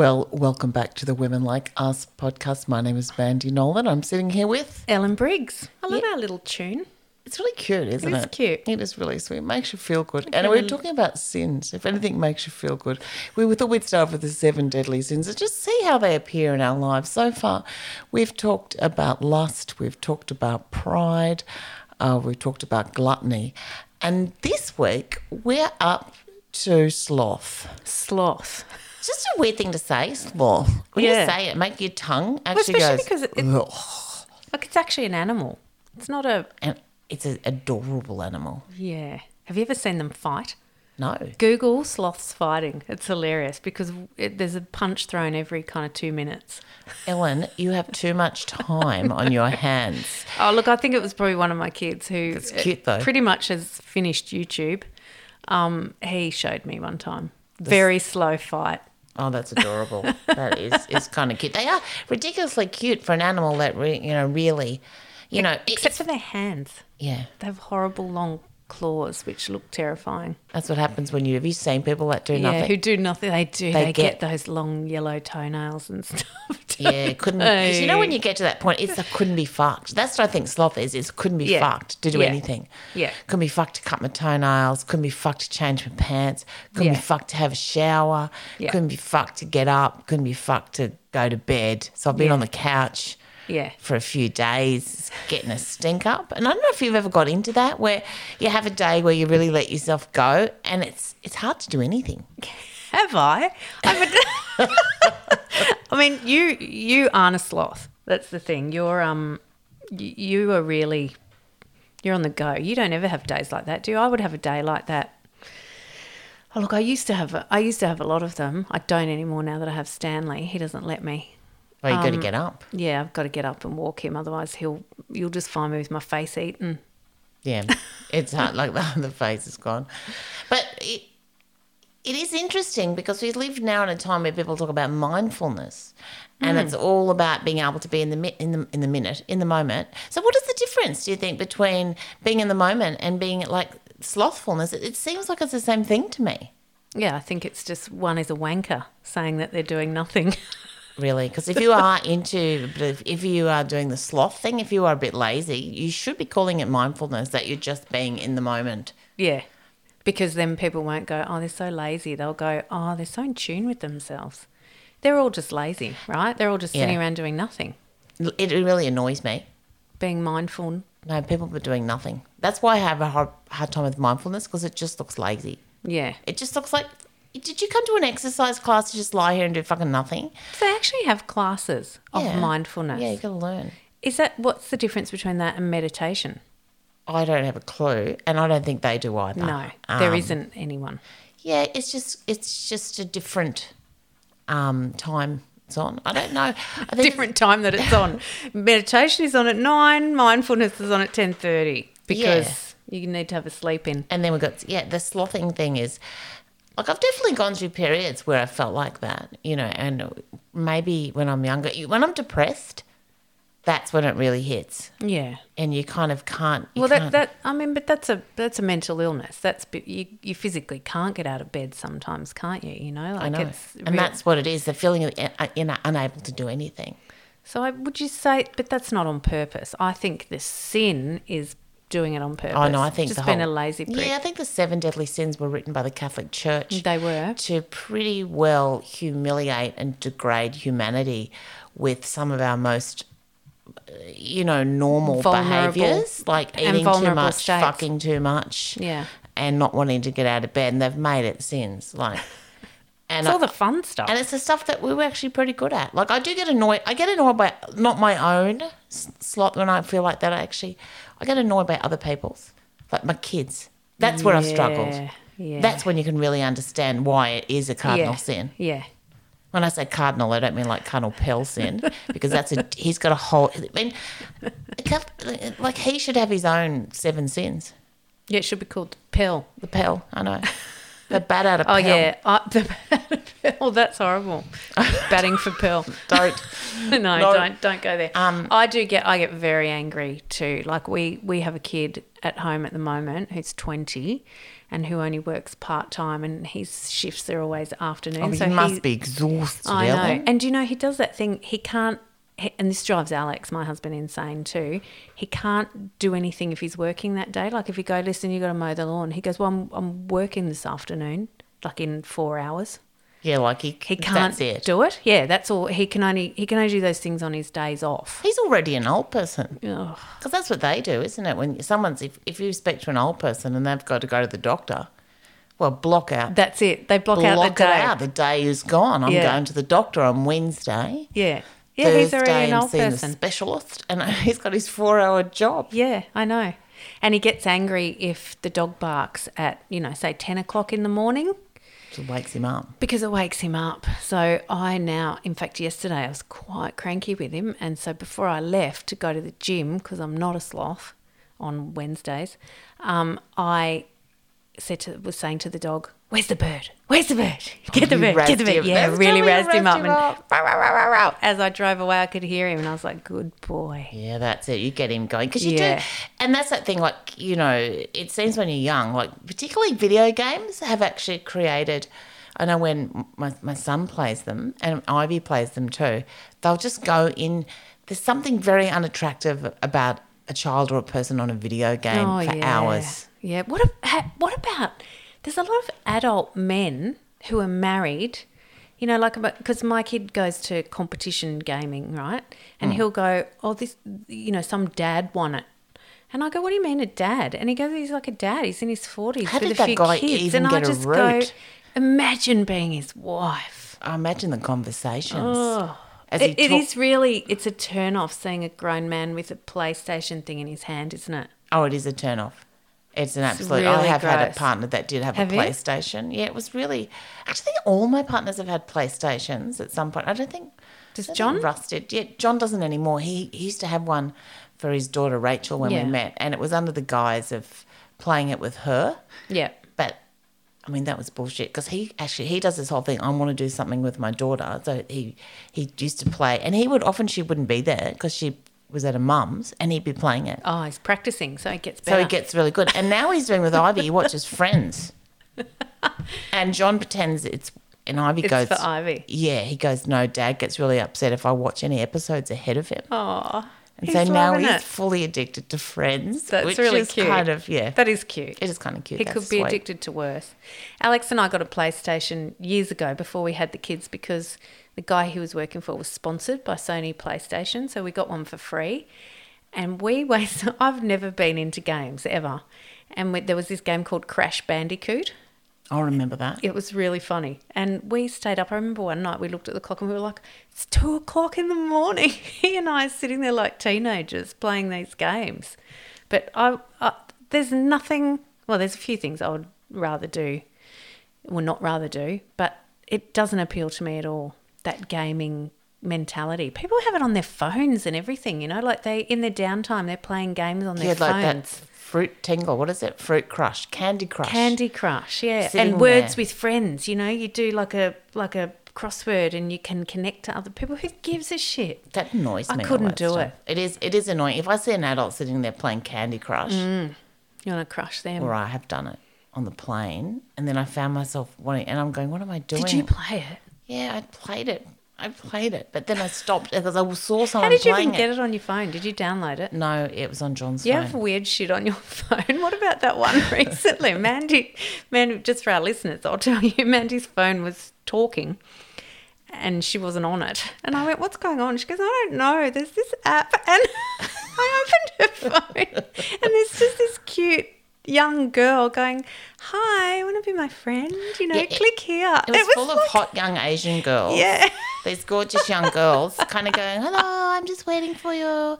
Well, welcome back to the Women Like Us podcast. My name is Mandy Nolan. I'm sitting here with. Ellen Briggs. I love Yeah. our little tune. It's really cute, isn't It it? is cute. It is really sweet. It makes you feel good. And we're talking about sins. If anything makes you feel good, we thought we'd start with the seven deadly sins and just see how they appear in our lives. So far, we've talked about lust, we've talked about pride, uh, we've talked about gluttony. And this week, we're up to sloth. Sloth. It's just a weird thing to say, sloth. When Yeah. you say it, make your tongue Well, actually especially goes. because it, it, like it's actually an animal. It's not a and it's an adorable animal. yeah. Have you ever seen them fight? No. Google sloths fighting. It's hilarious because it, there's a punch thrown every kind of two minutes. Ellen, you have too much time on your hands. Oh look, I think it was probably one of my kids who That's cute, though. pretty much has finished YouTube. Um, he showed me one time. Very slow fight. Oh, that's adorable. that is is kind of cute. They are ridiculously cute for an animal that re, you know really, you know, Except for their hands. yeah. They have horrible long claws which look terrifying. That's what happens when you have you seen people that do Yeah, nothing. who do nothing. They do. They They, get- get, those long yellow toenails and stuff. Yeah, couldn't because you know when you get to that point, it's a couldn't be fucked. That's what I think sloth is. Is couldn't be Yeah. fucked to do Yeah. anything. Yeah. couldn't be fucked to cut my toenails. Couldn't be fucked to change my pants. Couldn't be fucked to have a shower. Yeah. Couldn't be fucked to get up. Couldn't be fucked to go to bed. So I've been Yeah. on the couch. Yeah. For a few days, getting a stink up, and I don't know if you've ever got into that, where you have a day where you really let yourself go, and it's it's hard to do anything. Have I? I, would- I mean, you you aren't a sloth. That's the thing. You're um, you, you are really, you're on the go. You don't ever have days like that, do you? I would have a day like that. Oh look, I used to have a, I used to have a lot of them. I don't anymore now that I have Stanley. He doesn't let me. Well, you got to Um, get up. Yeah, I've got to get up and walk him. Otherwise, he'll you'll just find me with my face eaten. Yeah, it's hard. Like the, the face is gone, but it it is interesting because we live now in a time where people talk about mindfulness, and it's all about being able to be in the in the in the minute, in the moment. So, what is the difference? Do you think between being in the moment and being like slothfulness? It, it seems like it's the same thing to me, Yeah, I think it's just one is a wanker saying that they're doing nothing. really. Because if you are into, if, if you are doing the sloth thing, if you are a bit lazy, you should be calling it mindfulness. That you're just being in the moment. yeah. Because then people won't go, oh, they're so lazy. They'll go, oh, they're so in tune with themselves. They're all just lazy, right? They're all just sitting Yeah. around doing nothing, It, it really annoys me. being mindful. No, people are doing nothing. That's why I have a hard, hard time with mindfulness because it just looks lazy. Yeah. It just looks like. Did you come to an exercise class to just lie here and do fucking nothing? They actually have classes of Yeah. mindfulness. Yeah, you gotta learn. Is that what's the difference between that and meditation? I don't have a clue, and I don't think they do either. No, there Um, isn't anyone. Yeah, it's just it's just a different um, time on. I don't know. I think Different time that it's on. meditation is on at nine. Mindfulness is on at ten thirty because you need to have a sleep in. And then we've got yeah, the slothing thing is like I've definitely gone through periods where I felt like that, you know, and maybe when I'm younger, when I'm depressed, that's when it really hits, Yeah. and you kind of can't. Well, that, can't- that I mean, but that's a that's a mental illness. That's you you physically can't get out of bed sometimes, can't you? You know, like I know, it's and real- that's what it is. The feeling of uh, in, unable to do anything. so. I, would you say? But that's not on purpose. I think the sin is doing it on purpose. I know. I think just whole, a lazy prick. Yeah, I think the seven deadly sins were written by the Catholic Church. They were. to pretty well humiliate and degrade humanity with some of our most, you know, normal Vulnerable behaviors, like eating too much, states. fucking too much, Yeah. and not wanting to get out of bed. And they've made it sins, like. And It's all I- the fun stuff. and it's the stuff that we were actually pretty good at. Like I do get annoyed. I get annoyed by not my own s- slot when I feel like that. I actually, I get annoyed by other people's, like my kids. That's where I've struggled. Yeah. That's when you can really understand why it is a cardinal yeah. sin. Yeah. When I say cardinal, I don't mean like Cardinal Pell sin because that's a he's got a whole. I mean, like he should have his own seven sins. Yeah, it should be called Pell. The Pell, I know. The bat out of Oh Pell. yeah, uh, the pill. That's horrible. Batting for pill. Don't. no, No. don't don't go there. Um, I do get I get very angry too. Like we we have a kid at home at the moment who's twenty, and who only works part time, and his shifts are always afternoon. Oh, so you must he- be exhausted. I know. Ellen. And do you know, he does that thing. He can't, he- and this drives Alex, my husband, insane too. He can't do anything if he's working that day. Like if you go, listen, you got to mow the lawn. He goes, well, I'm, I'm working this afternoon, like in four hours. Yeah, like he, He can't that's it. do it. Yeah, that's all. He can only he can only do those things on his days off. He's already an old person. Because that's what they do, isn't it? When someone's, if, if you speak to an old person and they've got to go to the doctor, well, block out. That's it. They block, out the day. out. The day is gone. I'm Yeah. going to the doctor on Wednesday. Yeah, yeah. he's already an I'm old seeing person. the specialist, and he's got his four-hour job. Yeah, I know. And he gets angry if the dog barks at you know say ten o'clock in the morning. It wakes him up. because it wakes him up. So I now, in fact, yesterday I was quite cranky with him, and so before I left to go to the gym because I'm not a sloth on Wednesdays, um, I said to was saying to the dog, "Where's the bird? Where's the bird? Get the bird! Get the bird!" Yeah, That's really razzed him up, him and up. "Row, row, row, row, row." as I drove away, I could hear him, and I was like, "Good boy." Yeah, that's it. You get him going because you Yeah. do, and that's that thing. Like you know, it seems when you're young, like particularly video games have actually created. I know when my my son plays them and Ivy plays them too. They'll just go in. There's something very unattractive about a child or a person on a video game oh, for hours. Oh, Yeah. What ha- what about? There's a lot of adult men who are married. You know, like because my kid goes to competition gaming, right? And mm. he'll go, "Oh, this, you know, some dad won it." And I go, "What do you mean a dad?" And he goes, "He's like a dad. He's in his forties How with did a that few guy kids." even and I get a just go, "Imagine being his wife." I imagine the conversations. Oh. As It, it is really, it's a turn off seeing a grown man with a PlayStation thing in his hand, isn't it? Oh, it is a turn off. It's an absolute. I really have had a partner that did have, Have a you? PlayStation. Yeah, it was really. Actually, all my partners have had PlayStations at some point. I don't think. Does don't John? Russ did? Yeah, John doesn't anymore. He, he used to have one for his daughter Rachel when Yeah. we met, and it was under the guise of playing it with her. Yeah. But I mean, that was bullshit because he actually he does this whole thing. I want to do something with my daughter, so he he used to play, and he would often she wouldn't be there because she was at a mum's, and he'd be playing it. Oh, he's practicing, so it gets So better. he gets really good. And now he's doing with Ivy, he watches Friends. And John pretends it's and Ivy It's goes for Ivy. Yeah, he goes, No, Dad gets really upset if I watch any episodes ahead of him. Oh, and so now he's it. fully addicted to Friends. That's really cute. kind of yeah. That is cute. it is kind of cute. He That's could be sweet. addicted to worse. Alex and I got a PlayStation years ago before we had the kids because the guy he was working for was sponsored by Sony PlayStation, so we got one for free. And we wasted. I've never been into games ever, and we, there was this game called Crash Bandicoot. I'll remember that. It was really funny. And we stayed up. I remember one night we looked at the clock and we were like, it's two o'clock in the morning. He and I are sitting there like teenagers playing these games. But I, I, there's nothing, well, there's a few things I would rather do, well, not rather do, but it doesn't appeal to me at all, that gaming mentality. People have it on their phones and everything, you know, like they, in their downtime, they're playing games on their Yeah, like that phones. fruit tingle. What is it? Fruit crush. Candy crush. Candy Crush, yeah, Sitting and words there. with friends. You know, you do like a like a crossword, and you can connect to other people. Who gives a shit? That annoys me. all couldn't do stuff. it. It is it is annoying. If I see an adult sitting there playing Candy Crush, mm. You want to crush them? or I have done it on the plane, and then I found myself wanting, and I'm going, "What am I doing?" Did you play it? Yeah, I played it. I played it, but then I stopped because I saw someone. How did you even get it on your phone? Did you download it? No, it was on John's phone. You phone. have weird shit on your phone. What about that one recently? Mandy, Mandy, just for our listeners, I'll tell you, Mandy's phone was talking and she wasn't on it. And I went, What's going on? She goes, I don't know. There's this app. And I opened her phone and there's just this cute young girl going, Hi, I want to be my friend? You know, Yeah, it- click here. It was, full of like- hot young Asian girls. Yeah. These gorgeous young girls kind of going, hello, I'm just waiting for you.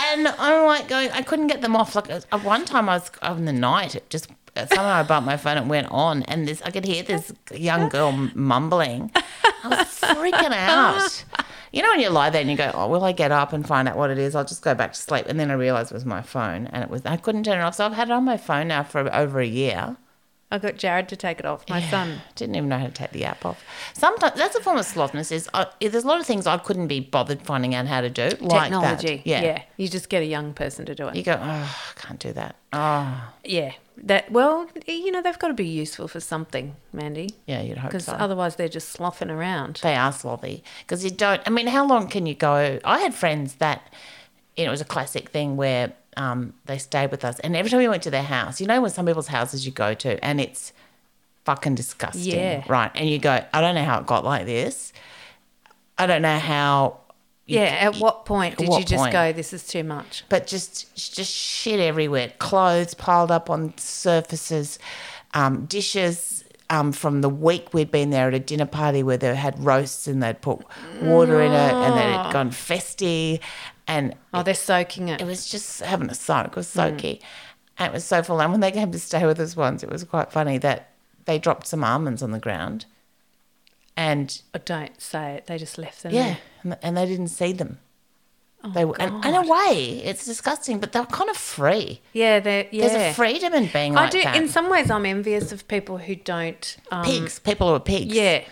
And I'm like going, I couldn't get them off. Like uh, at one time I was in the night, it just uh, somehow I bumped my phone and went on and this, I could hear this young girl mumbling. I was freaking out. You know when you lie there and you go, oh, will I get up and find out what it is? I'll just go back to sleep. And then I realised it was my phone and it was, I couldn't turn it off. So I've had it on my phone now for over a year. I got Jared to take it off. My son. Didn't even know how to take the app off. Sometimes that's a form of slothness. Is I, there's a lot of things I couldn't be bothered finding out how to do. Like Technology. That. Yeah. You just get a young person to do it. You go, oh, I can't do that. Oh, Yeah. That well, you know, they've got to be useful for something, Mandy. yeah, you'd hope Because so. otherwise they're just sloughing around. they are slothy because you don't. I mean, how long can you go? I had friends that you know, it was a classic thing where um, they stayed with us, and every time we went to their house, you know, when some people's houses you go to, and it's fucking disgusting, Yeah. right? And you go, I don't know how it got like this. I don't know how. you Yeah. At what point did what you just point? go, this is too much? but just just shit everywhere. Clothes piled up on surfaces, um, dishes um, from the week we'd been there at a dinner party where they had roasts and they'd put water in it and then it'd gone festy, and Oh, they're soaking it. it was just having a soak. It was soaky, and it was so full. And when they came to stay with us once, it was quite funny that they dropped some almonds on the ground, and Oh, don't say it. They just left them. yeah, there. and, and they didn't see them. they were, and in a way, it's disgusting, but they're kind of free. Yeah, they're yeah. There's a freedom in being I like do. that. In some ways, I'm envious of people who don't. Um, pigs, people who are pigs. Yeah,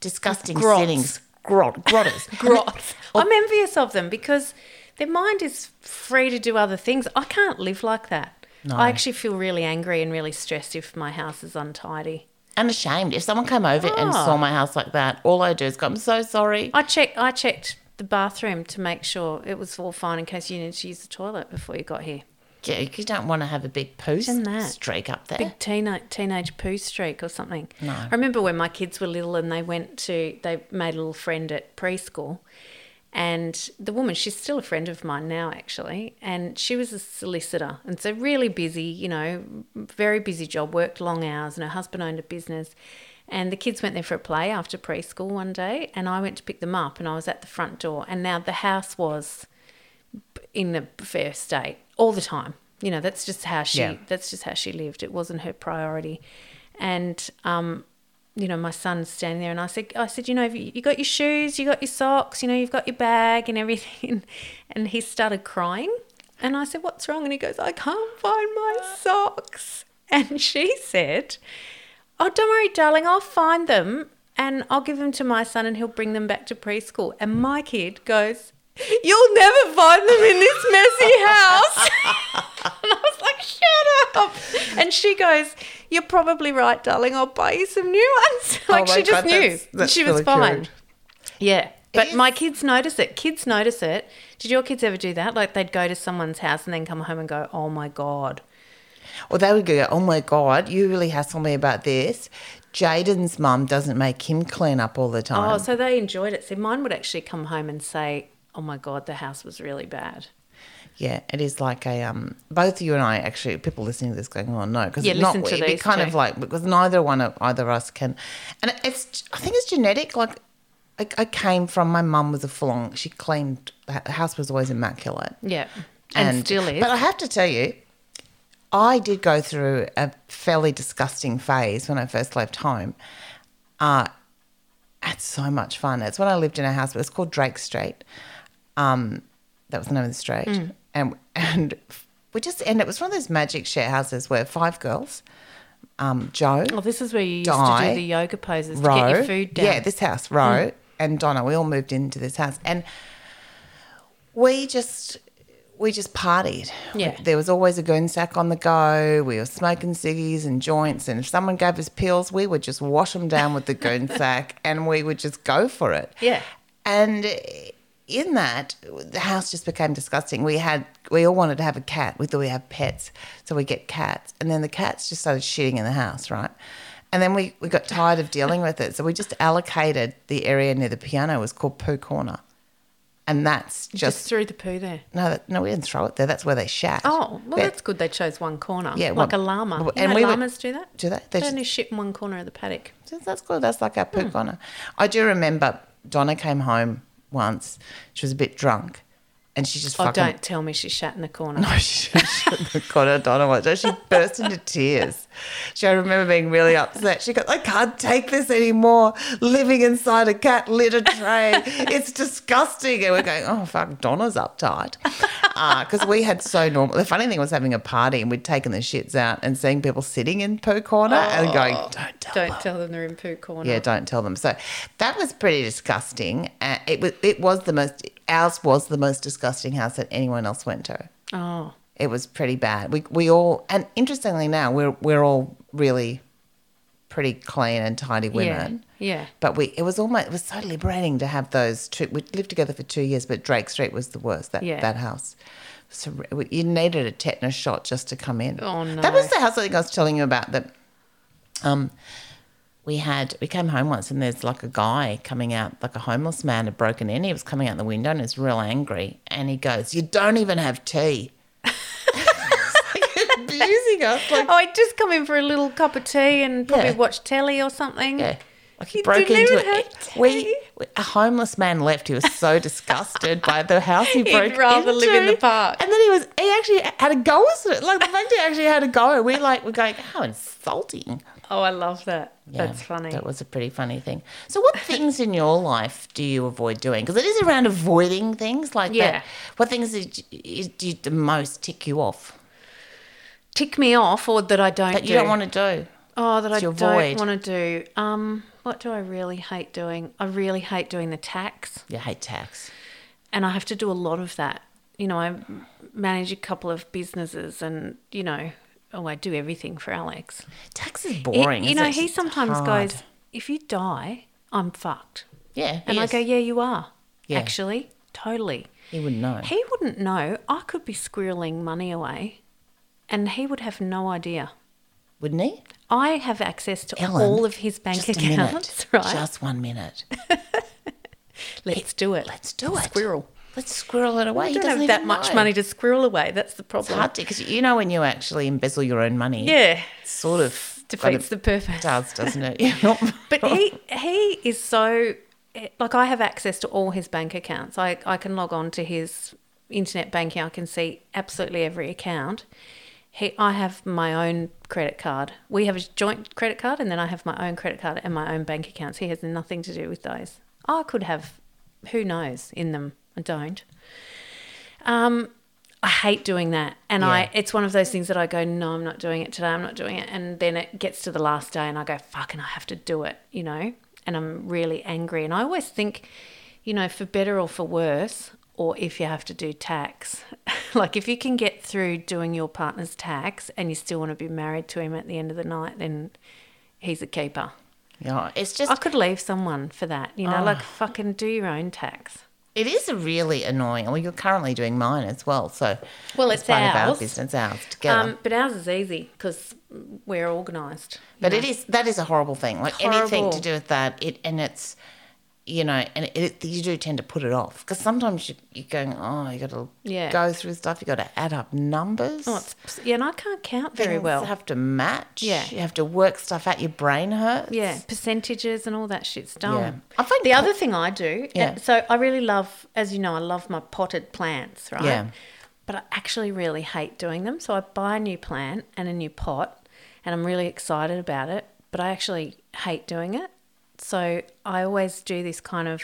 disgusting Grots. Grot, grotters. grots. I'm envious of them because their mind is free to do other things. I can't live like that. No. I actually feel really angry and really stressed if my house is untidy. and ashamed. If someone came over and Ah. saw my house like that, all I do is go, I'm so sorry. I checked. I checked the bathroom to make sure it was all fine in case you needed to use the toilet before you got here. Yeah, you don't want to have a big poo streak up there. Big teenage teenage poo streak or something. No. I remember when my kids were little and they went to they made a little friend at preschool, and the woman she's still a friend of mine now actually, and she was a solicitor and so really busy, you know, very busy job, worked long hours, and her husband owned a business. And the kids went there for a play after preschool one day, and I went to pick them up, and I was at the front door, and now the house was in a fair state all the time. You know, that's just how she Yeah. that's just how she lived. It wasn't her priority. And um, you know, my son's standing there and I said I said, you know, you, you got your shoes, you got your socks, you know, you've got your bag and everything. And he started crying. And I said, What's wrong? And he goes, I can't find my socks. And she said, Oh, don't worry, darling, I'll find them and I'll give them to my son and he'll bring them back to preschool. And my kid goes, You'll never find them in this messy house. and I was like, Shut up. And she goes, You're probably right, darling. I'll buy you some new ones. like Oh she just God, knew. that's- that's she was really fine. cute. Yeah. But my kids notice it. Kids notice it. Did your kids ever do that? Like they'd go to someone's house and then come home and go, Oh my God. Or they would go, oh my God, you really hassle me about this. Jaden's mum doesn't make him clean up all the oh, time. Oh, so they enjoyed it. See, mine would actually come home and say, "Oh my god, the house was really bad." Yeah, it is like a um. Both you and I actually, people listening to this going, "Oh no," because Yeah, not listen to it'd these kind two. of like because neither one of either of us can, and it's I think it's genetic. Like I, I came from my mum was a full She cleaned the house was always immaculate, Yeah, and, still is. But I have to tell you, I did go through a fairly disgusting phase when I first left home. Uh, I had so much fun. It's when I lived in a house. It was called Drake Street. Um, that was the name of the street, Mm. and and we just and it was one of those magic share houses where five girls, um, Joe, oh, this is where you used to do the yoga poses to get your food down. Yeah, this house, Ro and Donna, we all moved into this house, and we just we just partied. Yeah. There was always a goon sack on the go. We were smoking ciggies and joints, and if someone gave us pills, we would just wash them down with the goon sack, and we would just go for it. Yeah. And in that, the house just became disgusting. We had we all wanted to have a cat. We thought we have pets, so we get cats, and then the cats just started shitting in the house, right? And then we, we got tired of dealing with it, so we just allocated the area near the piano. It was called Poo Corner, and that's just, just threw the poo there. no, that, no, we didn't throw it there. That's where they shat. Oh, well, that's good. They chose one corner. Yeah, like well, a llama. You and we llamas do that. Do they? They They just- only shit in one corner of the paddock. So That's good. That's like our poo Hmm. corner. I do remember Donna came home once. She was a bit drunk, and she just Oh, fucking don't tell me she shat in the corner. No, she, she God, I don't know what. She burst into tears. She, I remember being really upset. She goes, I can't take this anymore. Living inside a cat litter tray. It's disgusting. And we're going, oh, fuck, Donna's uptight. Because we had so normal. The funny thing was having a party and we'd taken the shits out and seeing people sitting in poo corner and going, don't tell Don't them. tell them they're in poo corner. Yeah, don't tell them. So that was pretty disgusting. Uh, it was. It was the most. Ours was the most disgusting house that anyone else went to. Oh, It was pretty bad. We we all and interestingly now we're we're all really pretty clean and tidy women. yeah. But we it was almost it was so liberating to have those two. We lived together for two years, but Drake Street was the worst. That Yeah. that house. So you needed a tetanus shot just to come in. Oh, no. That was the house I think I was telling you about that. Um, we had we came home once and there's like a guy coming out like a homeless man had broken in. He was coming out the window and he was real angry and he goes, "You don't even have tea." like abusing us like Oh, I'd just come in for a little cup of tea and probably Yeah. watch telly or something. Yeah. Like he You broke didn't into even it. have We, we- a homeless man left. He was so disgusted by the house he broke He'd rather live in the park. And then he was he actually had a go at it. Like the fact he actually had a go. We like we're going, how insulting. Oh, I love that. Yeah, That's funny. That was a pretty funny thing. So, what things in your life do you avoid doing? Because it is around avoiding things like Yeah. that. What things did you, do you the most tick you off Tick me off or that I don't that you do? don't want to do? Oh, that I don't want to do. Um, what do I really hate doing? I really hate doing the tax, You hate tax. and I have to do a lot of that. You know, I manage a couple of businesses, and you know, oh, I do everything for Alex. Tax is It- boring. you know, it? he sometimes hard. goes, "If you die, I'm fucked," Yeah, and he I go, "Yeah, you are. Yeah. Actually, totally." He wouldn't know. He wouldn't know. I could be squirreling money away, and he would have no idea. wouldn't he? I have access to Ellen, all of his bank Just a minute. accounts, right? Just one minute. Let's do it. Let's do it. Squirrel. Let's squirrel it away. He don't doesn't have that much know. money to squirrel away. That's the It's problem. hard to because you know when you actually embezzle your own money. Yeah, it sort of defeats the purpose. it does, doesn't it? But he he is so eh, like I have access to all his bank accounts. I I can log on to his internet banking. I can see absolutely every account. He I have my own credit card. We have a joint credit card, and then I have my own credit card and my own bank accounts. He has nothing to do with those. I could have, who knows, in them. I don't. Um, I hate doing that, and Yeah. I it's one of those things that I go, no, I'm not doing it today. I'm not doing it, and then it gets to the last day, and I go, fucking, I have to do it, you know, and I'm really angry. And I always think, you know, for better or for worse, or if you have to do tax, like if you can get through doing your partner's tax and you still want to be married to him at the end of the night, then he's a keeper. Yeah, it's just I could leave someone for that, you know, like fucking do your own tax. it is really annoying. Well, you're currently doing mine as well, so Well, it's it's part of our business, ours together. Um, but ours is easy because we're organised. but it is that is a horrible thing. Like anything to do with that, it and it's you know, and it, you do tend to put it off because sometimes you, you're going, oh, you got to Yeah. go through stuff. You got to add up numbers. Oh, yeah, and I can't count very Things well. have to match. Yeah. you have to work stuff out. Your brain hurts. Yeah, percentages and all that shit's dumb. Yeah. I find the po- other thing I do, Yeah. uh, so I really love, as you know, I love my potted plants, right? Yeah. But I actually really hate doing them. So I buy a new plant and a new pot, and I'm really excited about it, but I actually hate doing it. So I always do this kind of,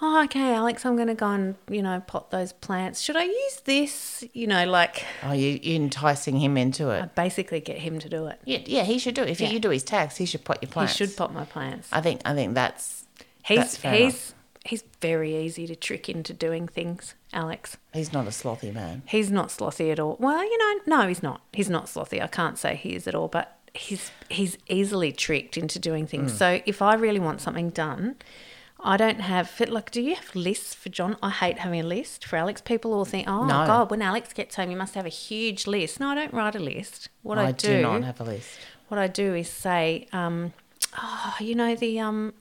oh, okay, Alex, I'm going to go and, you know, pot those plants. Should I use this? You know, like Oh, you, you're enticing him into it. I basically get him to do it. Yeah, yeah, he should do it. If Yeah. you do his tax, he should pot your plants. He should pot my plants. I think. I think that's. He's that's he's he's very easy to trick into doing things, Alex. He's not a slothy man. He's not slothy at all. Well, you know, no, he's not. He's not slothy. I can't say he is at all, but he's he's easily tricked into doing things. Mm. So if I really want something done, I don't have like. Do you have lists for John? I hate having a list for Alex. People all think, oh No. God, when Alex gets home, you must have a huge list. No, I don't write a list. What I, I do, do not have a list. what I do is say, um, oh, you know the um,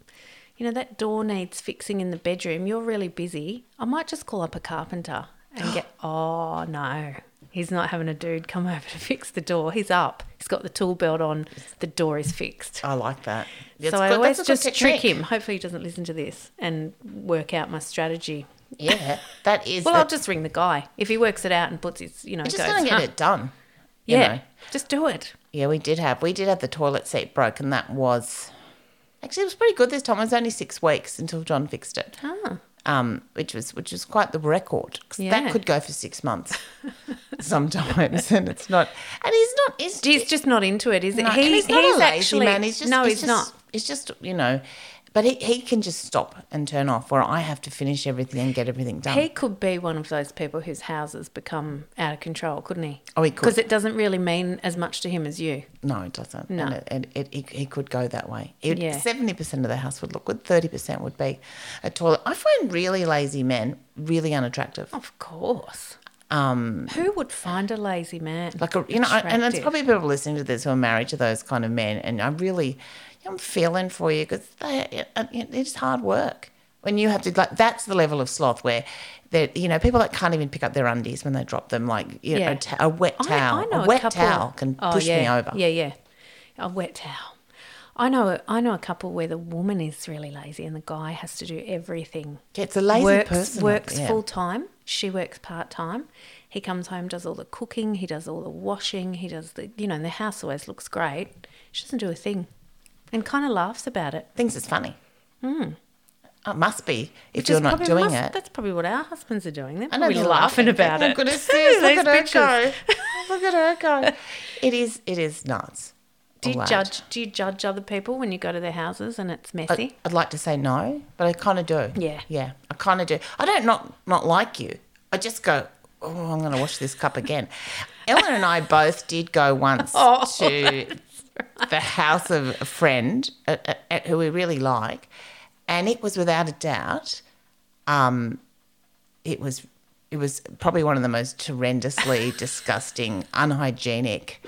you know that door needs fixing in the bedroom. You're really busy. I might just call up a carpenter and get. oh no, he's not having a dude come over to fix the door. He's up. He's got the tool belt on. The door is fixed. I like that. That's so I good- always just trick him. Hopefully, he doesn't listen to this and work out my strategy. Yeah, that is. Well, the, I'll just ring the guy if he works it out and puts his, you know, you're just going to get "Huh, it done. Yeah, know. just do it. Yeah, we did have we did have the toilet seat broken. That was actually it was pretty good this time. It was only six weeks until John fixed it. Ah. Um, which was which was quite the record Yeah. that could go for six months sometimes, and it's not. And he's not. He's, He's just not into it, is it? no, and he, he's not a lazy actually man. He's just no, he's he's, just, not. It's just you know, but he, he can just stop and turn off. Where I have to finish everything and get everything done. He could be one of those people whose houses become out of control, couldn't he? Oh, he could. Because it doesn't really mean as much to him as you. No, it doesn't. No. And it, it, it, he, could go that way. Yeah. Seventy percent of the house would look good. Thirty percent would be a toilet. I find really lazy men really unattractive. Of course. Um, Who would find a lazy man? like a, you know, I- and it's probably people listening to this who are married to those kind of men, and I really, I'm feeling for you because they, uh, it's hard work when you have to like. That's the level of sloth where. That you know, people that can't even pick up their undies when they drop them, like you Yeah. a, ta- a wet towel, I know a wet towel can Oh, push yeah. me over. Yeah, yeah. A wet towel. I know. I know a couple where the woman is really lazy and the guy has to do everything. It's a lazy works person. works yeah. full time. She works part time. He comes home, does all the cooking. He does all the washing. He does the you know. And the house always looks great. She doesn't do a thing, and kind of laughs about it. thinks it's funny. Hmm. It must be if Which you're not doing must- it. That's probably what our husbands are doing. They're I know probably they're laughing about it. Oh, goodness, sis, look at her go. look at her go. It is. It is nuts. Do you judge? Do you judge other people when you go to their houses and it's messy? I, I'd like to say no, but I kind of do. Yeah. Yeah, I kind of do. I don't not not like you. I just go. Oh, I'm going to wash this cup again. Ellen and I both did go once Oh, to the house of a friend uh, uh, who we really like, and it was without a doubt, um, it was it was probably one of the most horrendously disgusting, unhygienic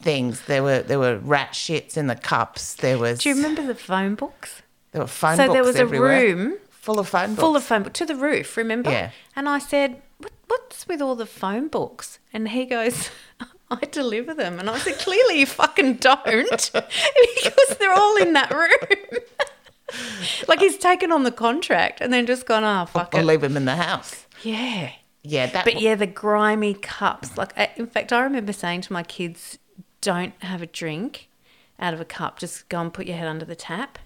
things. There were there were rat shits in the cups. There was Do you remember the phone books? there were phone so books there was everywhere, a room full of phone books. full of phone books to the roof. Remember? Yeah. And I said, what, "What's with all the phone books?" And he goes. I deliver them, and I said, "Clearly, you fucking don't, because they're all in that room." like he's taken on the contract and then just gone, "Oh fuck or it." leave him in the house. Yeah. Yeah, that. But yeah, the grimy cups. Like, I- in fact, I remember saying to my kids, "Don't have a drink out of a cup. Just go and put your head under the tap,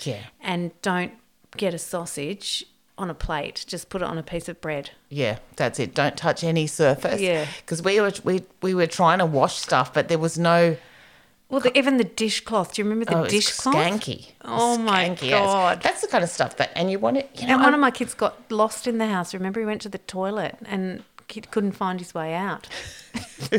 yeah, and don't get a sausage on a plate. Just put it on a piece of bread." yeah, that's it. Don't touch any surface. Yeah. because we were we we were trying to wash stuff, but there was no. Well, the, even the dishcloth. Do you remember the oh, dishcloth? skanky. Oh my Skanky as- God. that's the kind of stuff that, and you want it. You know, And one I- of my kids got lost in the house. Remember, he went to the toilet and kid couldn't find his way out.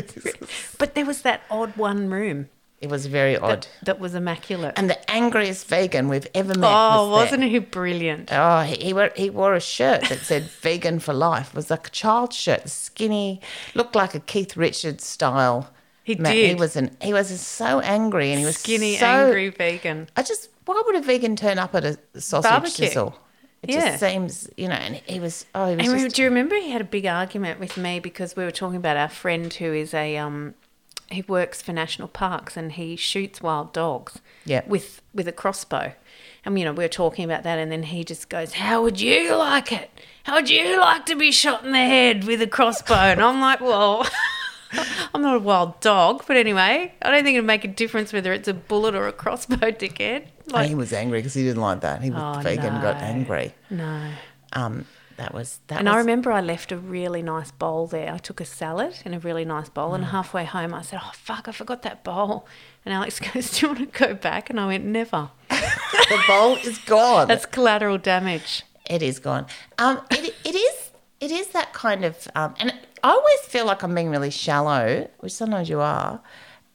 But there was that odd one room it was very odd. that, that was immaculate. And the angriest vegan we've ever met. oh, was wasn't he brilliant? Oh, he, he wore he wore a shirt that said "vegan for life." It was like a child's shirt, skinny, looked like a Keith Richards style. He ma- He was an he was so angry, and he was Skinny, so, angry vegan. I just why would a vegan turn up at a sausage Barbecue. sizzle? It Yeah. just seems, you know, and he was oh, he was And just do you remember he had a big argument with me because we were talking about our friend who is a um, he works for national parks and he shoots wild dogs. Yeah. With with a crossbow, and you know we were talking about that, and then he just goes, "How would you like it? How would you like to be shot in the head with a crossbow?" And I'm like, "Well." I'm not a wild dog, but anyway, I don't think it'd make a difference whether it's a bullet or a crossbow, dickhead. and Like, he was angry because he didn't like that. He was Oh, vegan, got angry. no. Um, that was that. And was, I remember I left a really nice bowl there. I took a salad in a really nice bowl, Mm. and halfway home I said, "Oh fuck, I forgot that bowl." And Alex goes, "Do you want to go back?" And I went, "Never." the bowl is gone. That's collateral damage. It is gone. Um, it, it is. It is that kind of. Um, and I always feel like I'm being really shallow, which sometimes you are,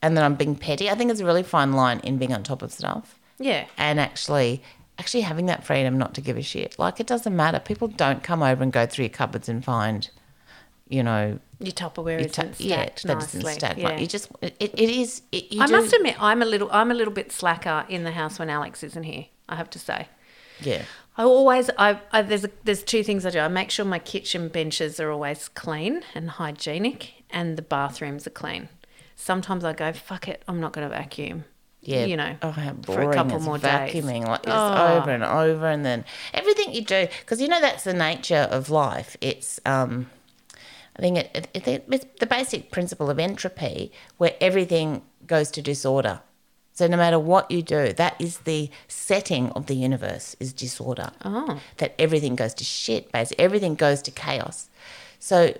and then I'm being petty. I think it's a really fine line in being on top of stuff Yeah. and actually, actually having that freedom not to give a shit. Like it doesn't matter. People don't come over and go through your cupboards and find, you know, Your Tupperware your isn't ta- yeah, stacked that nicely. isn't stacked. yeah. Like you just, it, it is. It, you I must admit, I'm a little, I'm a little bit slacker in the house when Alex isn't here. I have to say. Yeah. I always, I, I there's a, there's two things I do. I make sure my kitchen benches are always clean and hygienic, and the bathrooms are clean. Sometimes I go, fuck it, I'm not going to vacuum. Yeah, you know, oh, how for a couple is more days. vacuuming, like it's Oh. over and over, and then everything. you do because you know that's the nature of life. It's um, I think it, it, it, it's the basic principle of entropy where everything goes to disorder. So no matter what you do, that is the setting of the universe is disorder. Oh. That everything goes to shit, basically everything goes to chaos. So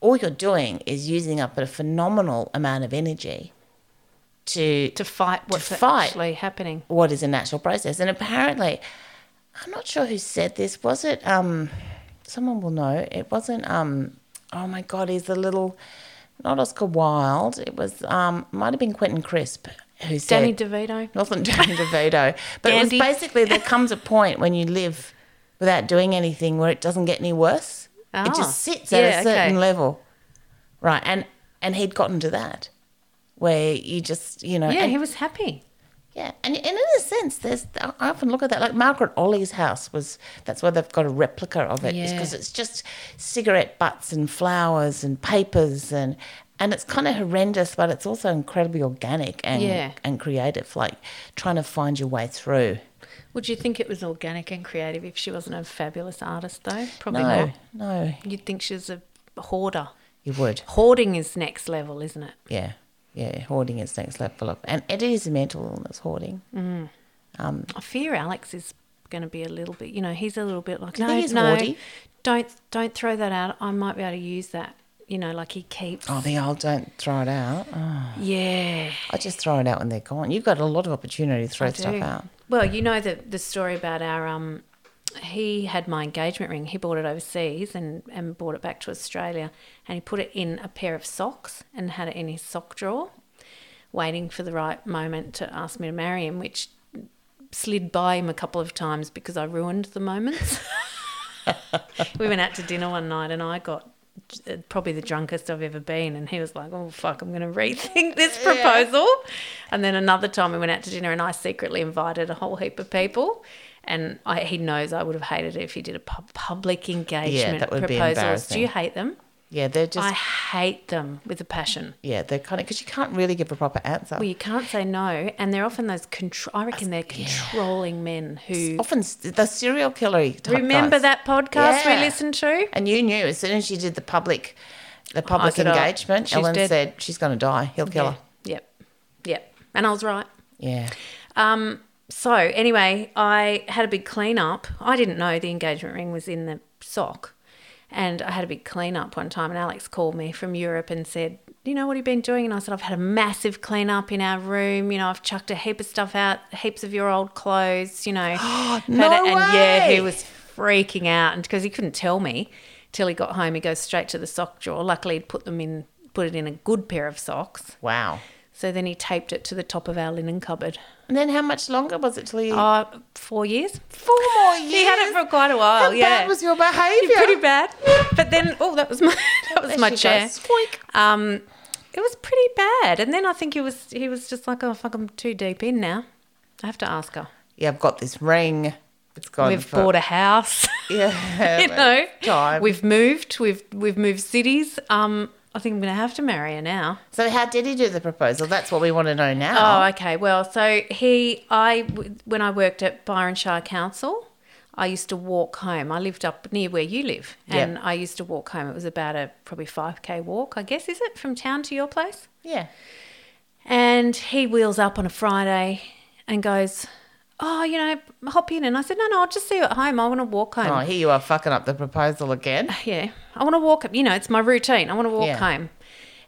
all you're doing is using up a phenomenal amount of energy to To fight what's fight. actually happening. what is a natural process. And apparently, I'm not sure who said this. Was it um someone will know. It wasn't um oh my god, he's a little not Oscar Wilde. It was um might have been Quentin Crisp who said Danny DeVito. wasn't Danny DeVito. But it was Dandy. basically there comes a point when you live without doing anything where it doesn't get any worse. Ah, It just sits at yeah, a certain okay. level. Right. And and he'd gotten to that. Where you just, you know, Yeah, and- he was happy. yeah, and, and in a sense, there's I often look at that like Margaret Olley's house was that's why they've got a replica of it Yeah. because it's just cigarette butts and flowers and papers and and it's kind of horrendous, but it's also incredibly organic and Yeah. and creative, like trying to find your way through. Would you think it was organic and creative if she wasn't a fabulous artist, though? Probably No, not. no, You'd think she was a hoarder. you would, Hoarding is next level, isn't it? yeah, yeah. Hoarding is next level of, and it is a mental illness. Hoarding. I fear Alex is going to be a little bit. You know, he's a little bit like no, he's no, hoardy? don't don't throw that out. I might be able to use that. You know, like he keeps. Oh, the old don't throw it out. Oh, yeah, I just throw it out when they're gone. You've got a lot of opportunity to throw I stuff do. out. Well, you know the the story about our um. He had my engagement ring. He bought it overseas and, and brought it back to Australia. And he put it in a pair of socks and had it in his sock drawer, waiting for the right moment to ask me to marry him, which slid by him a couple of times because I ruined the moments. we went out to dinner one night and I got uh, probably the drunkest I've ever been. And he was like, oh, fuck, I'm going to rethink this proposal. And then another time we went out to dinner and I secretly invited a whole heap of people. And I, he knows I would have hated it if he did a pub- public engagement yeah, that would be proposals. Do you hate them? Yeah, they're just I hate them with a passion. yeah, they're kind of because you can't really give a proper answer. Well, you can't say no, and they're often those control. I reckon they're controlling men who Often the serial killer. Type remember guys. that podcast we listened to. And you knew as soon as you did the public, the public said, "Oh, engagement. Ellen dead." said she's going to die. He'll kill Yeah. her. Yep, yep, and I was right. Yeah. Um, so anyway, I had a big clean up. I didn't know the engagement ring was in the sock. And I had a big clean up one time, and Alex called me from Europe and said, You know what you've been doing? And I said, I've had a massive clean up in our room. You know, I've chucked a heap of stuff out, heaps of your old clothes, you know. No and, and yeah, he was freaking out. And because he couldn't tell me till he got home, he goes straight to the sock drawer. Luckily, he'd put them in, put it in a good pair of socks. Wow. So then he taped it to the top of our linen cupboard. And then how much longer was it till you? Oh, four years. Four more years. He had it for quite a while. How yeah, bad was your behaviour? pretty bad. But then, oh, that was my that was There my chair. Um, it was pretty bad. And then I think he was he was just like, oh fuck, I'm too deep in now. I have to ask her. Yeah, I've got this ring. It's gone. We've for, bought a house. Yeah. you know, Time. we've moved. We've we've moved cities. Um, I think I'm going to have to marry her now. So how did he do the proposal? That's what we want to know now. Oh, okay. Well, so he, I, when I worked at Byron Shire Council, I used to walk home. I lived up near where you live, and Yep. I used to walk home. It was about a probably five k walk, I guess. Is it from town to your place? yeah. And he wheels up on a Friday and goes, "Oh, you know, hop in." And I said, "No, no, I'll just see you at home. I want to walk home." Oh, here you are fucking up the proposal again. yeah, I want to walk. Up you know, it's my routine. I want to walk Yeah. home.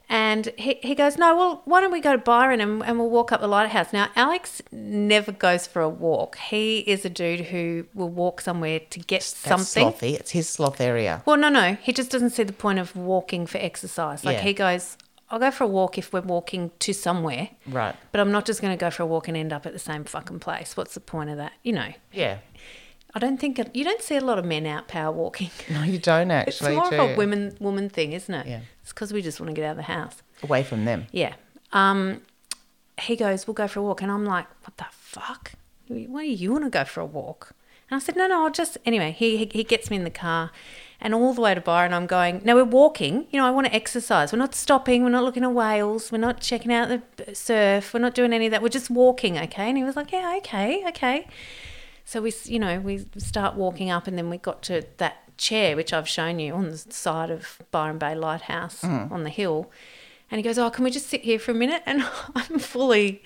And he, he goes, no, well, why don't we go to Byron and, and we'll walk up the lighthouse? Now, Alex never goes for a walk. He is a dude who will walk somewhere to get That's something. slothy. It's his sloth area. Well, no, no. He just doesn't see the point of walking for exercise. Like Yeah. he goes, I'll go for a walk if we're walking to somewhere, Right. but I'm not just going to go for a walk and end up at the same fucking place. What's the point of that? You know, Yeah. I don't think it, you don't see a lot of men out power walking. No, you don't actually. It's more of a women woman thing, isn't it? Yeah. It's because we just want to get out of the house. away from them. Yeah. Um, he goes, "We'll go for a walk," and I'm like, "What the fuck? Why do you want to go for a walk?" And I said, "No, no, I'll just." Anyway, he he, he gets me in the car, and all the way to Byron, I'm going. Now we're walking. You know, I want to exercise. We're not stopping. We're not looking at whales. We're not checking out the surf. We're not doing any of that. We're just walking, okay? And he was like, "Yeah, okay, okay." So we, you know, we start walking up, and then we got to that chair which I've shown you on the side of Byron Bay Lighthouse mm. on the hill. And he goes, "Oh, can we just sit here for a minute?" And I'm fully.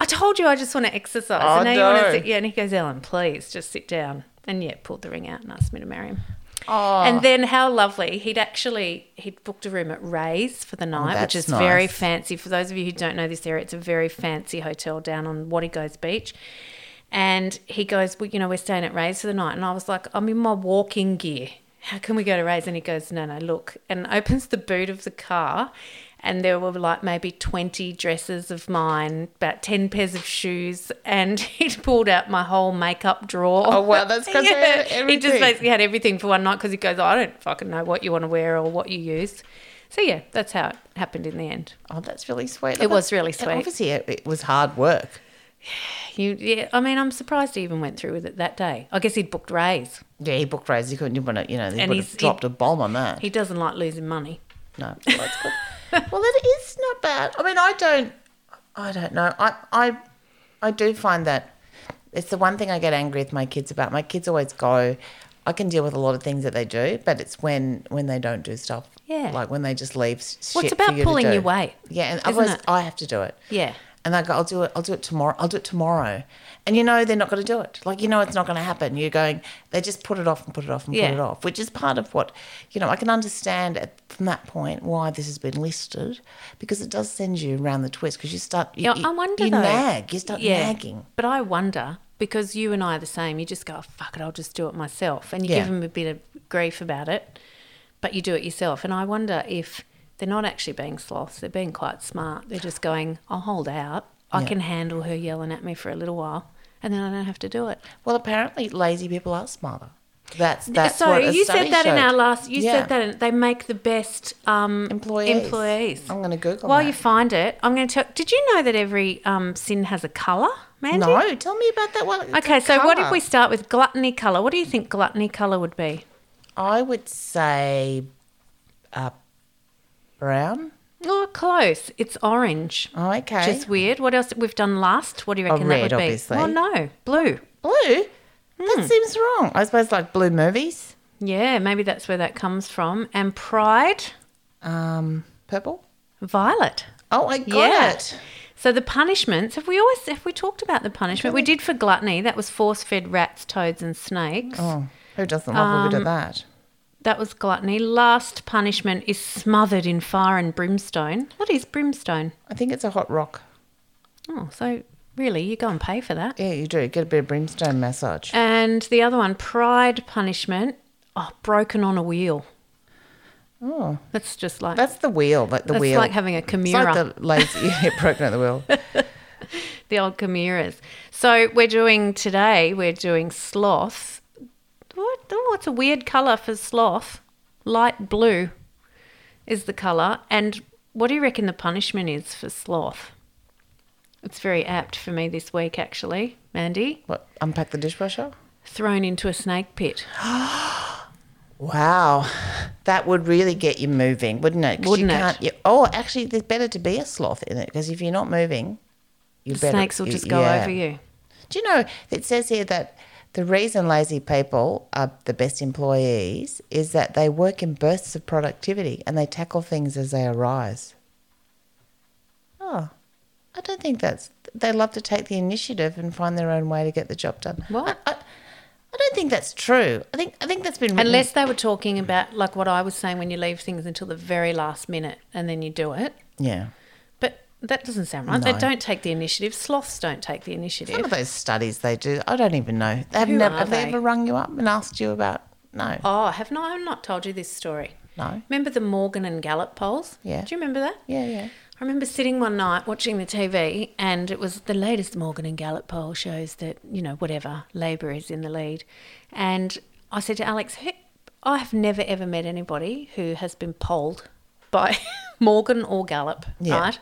I told you I just want to exercise. Oh, and now you want to sit. Yeah, and he goes, Ellen, please just sit down. And yeah, pulled the ring out and asked me to marry him. Oh, And then how lovely. He'd actually he'd booked a room at Rae's for the oh, night, which that's is very fancy. For those of you who don't know this area, it's a very fancy hotel down on Wategos Beach. And he goes, well, you know, we're staying at Rae's for the night. And I was like, I'm in my walking gear. How can we go to Rae's? And he goes, no, no, look. And opens the boot of the car. And there were like maybe 20 dresses of mine, about 10 pairs of shoes. And he'd pulled out my whole makeup drawer. Oh, wow, that's 'cause they had He just basically had everything for one night because he goes, I don't fucking know what you want to wear or what you use. So yeah, that's how it happened in the end. oh, that's really sweet. It was really sweet. Obviously, it, it was hard work. You, yeah, I mean, I'm surprised he even went through with it that day. I guess he'd booked Rae's. Yeah, he booked Rae's. He couldn't, you want to, you know, he And would have dropped a bomb on that. He doesn't like losing money. No, well, that's good. well, that is not bad. I mean, I don't, I don't know. I, I, I do find that it's the one thing I get angry with my kids about. My kids always go. I can deal with a lot of things that they do, but it's when when they don't do stuff. Yeah. Like when they just leave. s- Well, it's shit for about pulling your weight, Yeah, and otherwise it? I have to do it. Yeah. And they go, I'll do it. I'll do it tomorrow. I'll do it tomorrow. And you know they're not going to do it. Like you know it's not going to happen. You're going. They just put it off and put it off and Yeah. put it off, which is part of what, you know. I can understand at, from that point why this has been listed, because it does send you around the twist. Because you start. You, you- I wonder You though. nag. You start yeah, nagging. But I wonder because you and I are the same. You just go, oh, fuck it, I'll just do it myself, and you Yeah. give them a bit of grief about it, but you do it yourself. And I wonder if they're not actually being sloths; they're being quite smart. They're just going, I'll hold out. I Yeah. can handle her yelling at me for a little while, and then I don't have to do it. Well, apparently lazy people are smarter. That's that's so what a you said that in our last. You Yeah. said that in, they make the best um, Employees. Employees. I'm going to Google While that. you find it, I'm going to tell. Did you know that every um, sin has a colour, Mandy? No, tell me about that one. Okay, so what if we start with gluttony colour? What do you think gluttony colour would be? I would say, uh, brown. Oh, close. It's orange. Oh, okay. Which is weird. What else we've done last? What do you Oh, reckon red, that would be? obviously. Oh no, blue. Blue? Hmm. That seems wrong. I suppose like blue movies. Yeah, maybe that's where that comes from. And pride, Um, purple. violet. Oh, I got Yeah. it. So the punishments, have we always have we talked about the punishment? We did for gluttony. That was force fed rats, toads, and snakes. Oh, who doesn't love a bit Um, of that? That was gluttony. Last punishment is smothered in fire and brimstone. What is brimstone? I think it's a hot rock. Oh, so really, you go and pay for that. Yeah, you do. Get a bit of brimstone massage. And the other one, pride punishment. Oh, broken on a wheel. Oh, That's just like that's the wheel. Like the that's wheel. like having a it's like the lazy yeah, broken at the wheel. the old chimeras. So we're doing today. We're doing sloth. What? Oh, it's a weird color for sloth. Light blue is the color. And what do you reckon the punishment is for sloth? It's very apt for me this week, actually, Mandy. What? Unpack the dishwasher. Thrown into a snake pit. Wow, that would really get you moving, wouldn't it? Wouldn't you it? You, oh, actually, there's better to be a sloth in it because if you're not moving, you The better. snakes will just go yeah. over you. Do you know it says here that the reason lazy people are the best employees is that they work in bursts of productivity and they tackle things as they arise. Oh, I don't think that's. They love to take the initiative and find their own way to get the job done. What? I, I, I don't think that's true. I think I think that's been written- Unless they were talking about like what I was saying when you leave things until the very last minute and then you do it. yeah. That doesn't sound right. They don't take the initiative. Sloths don't take the Some initiative. of those studies they do, I don't even know. They have Who never have they? they? ever rung you up and asked you about? No, Oh, have not, I have not told you this story. no. Remember the Morgan and Gallup polls? Yeah. Do you remember that? Yeah, yeah. I remember sitting one night watching the TV, and it was the latest Morgan and Gallup poll shows that, you know, whatever, Labor is in the lead. And I said to Alex, "Hey, I have never ever met anybody who has been polled by Morgan or Gallup, Yeah. right?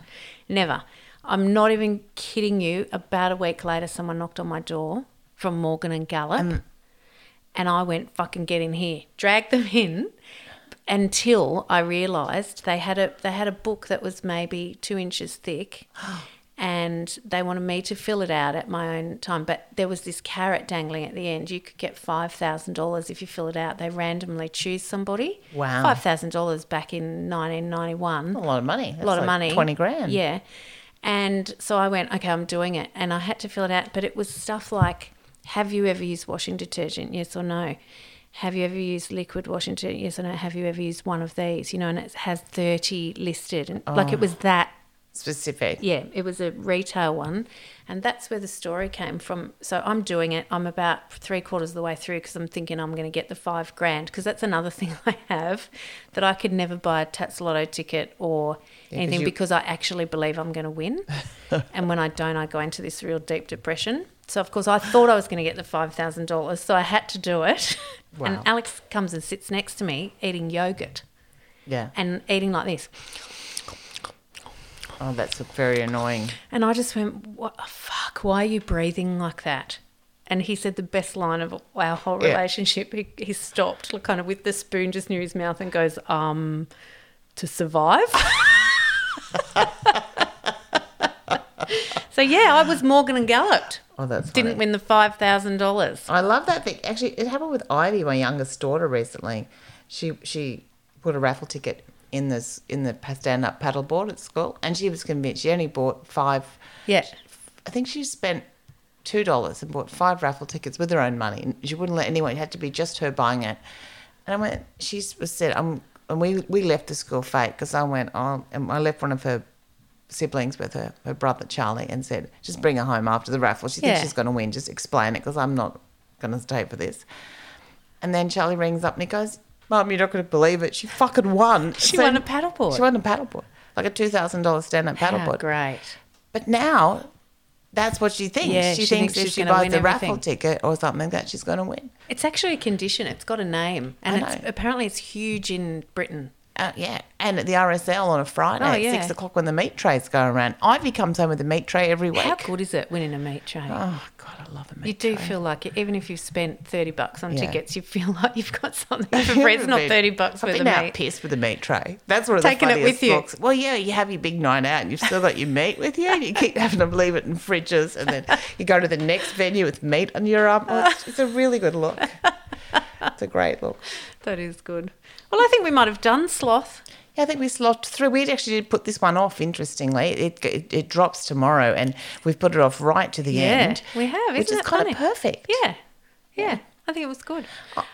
Never. I'm not even kidding you. About a week later, someone knocked on my door from Morgan and Gallup, um, and I went, fucking get in here. Dragged them in until I realised they had a they had a book that was maybe two inches thick, and they wanted me to fill it out at my own time. But there was this carrot dangling at the end. You could get five thousand dollars if you fill it out. They randomly choose somebody. Wow. five thousand dollars back in nineteen ninety one A lot of money. That's a lot of money. 20 grand. Yeah. And so I went, okay, I'm doing it. And I had to fill it out. But it was stuff like, have you ever used washing detergent? Yes or no? Have you ever used liquid washing detergent? Yes or no? Have you ever used one of these? You know, and it has 30 listed. And like Oh. it was that Specific. yeah, it was a retail one, and that's where the story came from. So I'm doing it. I'm about three quarters of the way through because I'm thinking I'm going to get the five grand because that's another thing I have that I could never buy a Tattslotto ticket or 'cause anything you- because I actually believe I'm going to win, and when I don't, I go into this real deep depression. So of course I thought I was going to get the five thousand dollars, so I had to do it. Wow. And Alex comes and sits next to me eating yogurt Yeah. and eating like this. Oh, that's very annoying. And I just went, "What the fuck? Why are you breathing like that?" And he said the best line of our whole Yeah. relationship. He, he stopped, like, kind of with the spoon just near his mouth, and goes, "Um, to survive." so yeah, I was Morgan and galloped. Oh, that's Didn't funny. win the five thousand dollars. I love that thing. Actually, it happened with Ivy, my youngest daughter, recently. She she put a raffle ticket in this in the stand up paddleboard at school, and she was convinced. She only bought five. Yeah. I think she spent two dollars and bought five raffle tickets with her own money. She wouldn't let anyone. It had to be just her buying it. And I went. She was said, "I'm." And we we left the school fate because I went. Oh, and I left one of her siblings with her, her brother Charlie, and said, "Just bring her home after the raffle. She thinks she's going to win. Just explain it because I'm not going to stay for this." And then Charlie rings up and he goes, "Mum, you're not going to believe it. She fucking won. She So- won a paddleboard. She won a paddleboard, like a two thousand dollars stand-up How paddleboard. great. But now, that's what she thinks. Yeah, she, she thinks, thinks if she buys the raffle ticket or something, that she's going to win. It's actually a condition. It's got a name, and it's apparently it's huge in Britain. Uh, yeah, and at the RSL on a Friday Oh, at yeah. six o'clock when the meat trays go around. Ivy comes home with a meat tray every week. How good is it winning a meat tray? Oh God, I love a meat tray. You do tray. feel like it, even if you've spent thirty bucks on Yeah. tickets, you feel like you've got something for free. It's not thirty bucks I've worth been of out meat. pissed with a meat tray. That's one of Taking the it with you. Well, yeah, you have your big night out and you've still got your meat with you. And you keep having to leave it in fridges, and then you go to the next venue with meat on your arm. Oh, it's, it's a really good look. It's a great look. That is good. Well, I think we might have done sloth. Yeah, I think we slotted through. We actually did put this one off. Interestingly, it it, it drops tomorrow, and we've put it off right to the Yeah, end. we have, which isn't is kind funny? of perfect. Yeah, yeah. I think it was good.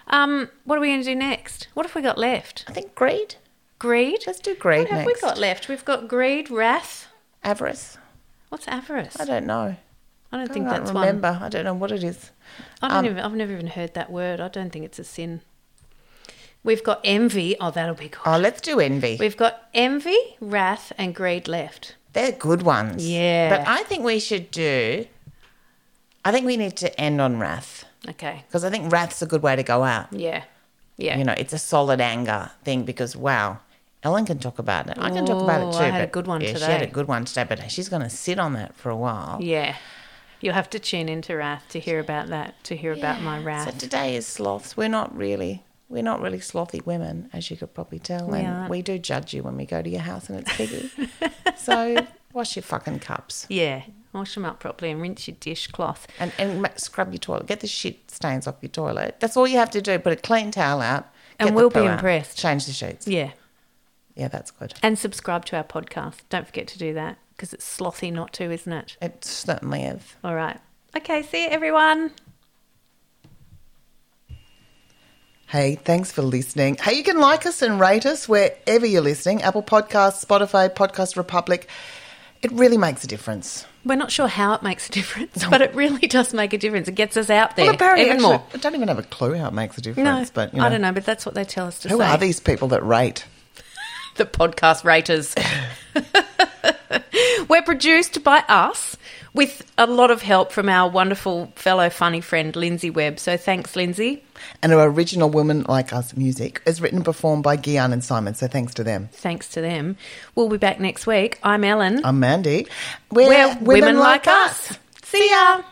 Um, what are we going to do next? What have we got left? I think greed. Greed. Let's do greed What have next. we got left? We've got greed, wrath. Avarice. What's avarice? I don't know. I don't I think can't that's remember. I don't know what it is. I don't Um, even. I've never even heard that word. I don't think it's a sin. We've got envy. Oh, that'll be good. Oh, let's do envy. We've got envy, wrath, and greed left. They're good ones. Yeah. But I think we should do. I think we need to end on wrath Okay. because I think wrath's a good way to go out. Yeah. Yeah. You know, it's a solid anger thing because wow, Ellen can talk about it. I can talk about it too. I had a good one yeah, She had a good one today, but she's going to sit on that for a while. Yeah. You'll have to tune into wrath to hear about that, to hear about my wrath. So today is sloths. We're not really. We're not really slothy women, as you could probably tell, We and aren't. we do judge you when we go to your house and it's piggy. so wash your fucking cups Yeah. Wash them up properly and rinse your dishcloth. and and scrub your toilet. Get the shit stains off your toilet. That's all you have to do. Put a clean towel out, And we'll be poo out, impressed. Change the sheets. Yeah. Yeah, that's good. And subscribe to our podcast. Don't forget to do that because it's slothy not to, isn't it? It certainly is. All right. Okay. See you, everyone. Hey, thanks for listening. Hey, you can like us and rate us wherever you're listening Apple Podcasts, Spotify, Podcast Republic. It really makes a difference. We're not sure how it makes a difference, but it really does make a difference. It gets us out there Well, apparently, even actually, more. I don't even have a clue how it makes a difference. No, but you know, I don't know, but that's what they tell us to Who say. Who are these people that rate? the podcast raters. We're produced by us with a lot of help from our wonderful fellow funny friend Lindsay Webb. So thanks, Lindsay. And our original Women Like Us music is written and performed by Gian and Simon, so thanks to them. Thanks to them. We'll be back next week. I'm Ellen. I'm Mandy. We're, We're women, like us. See ya.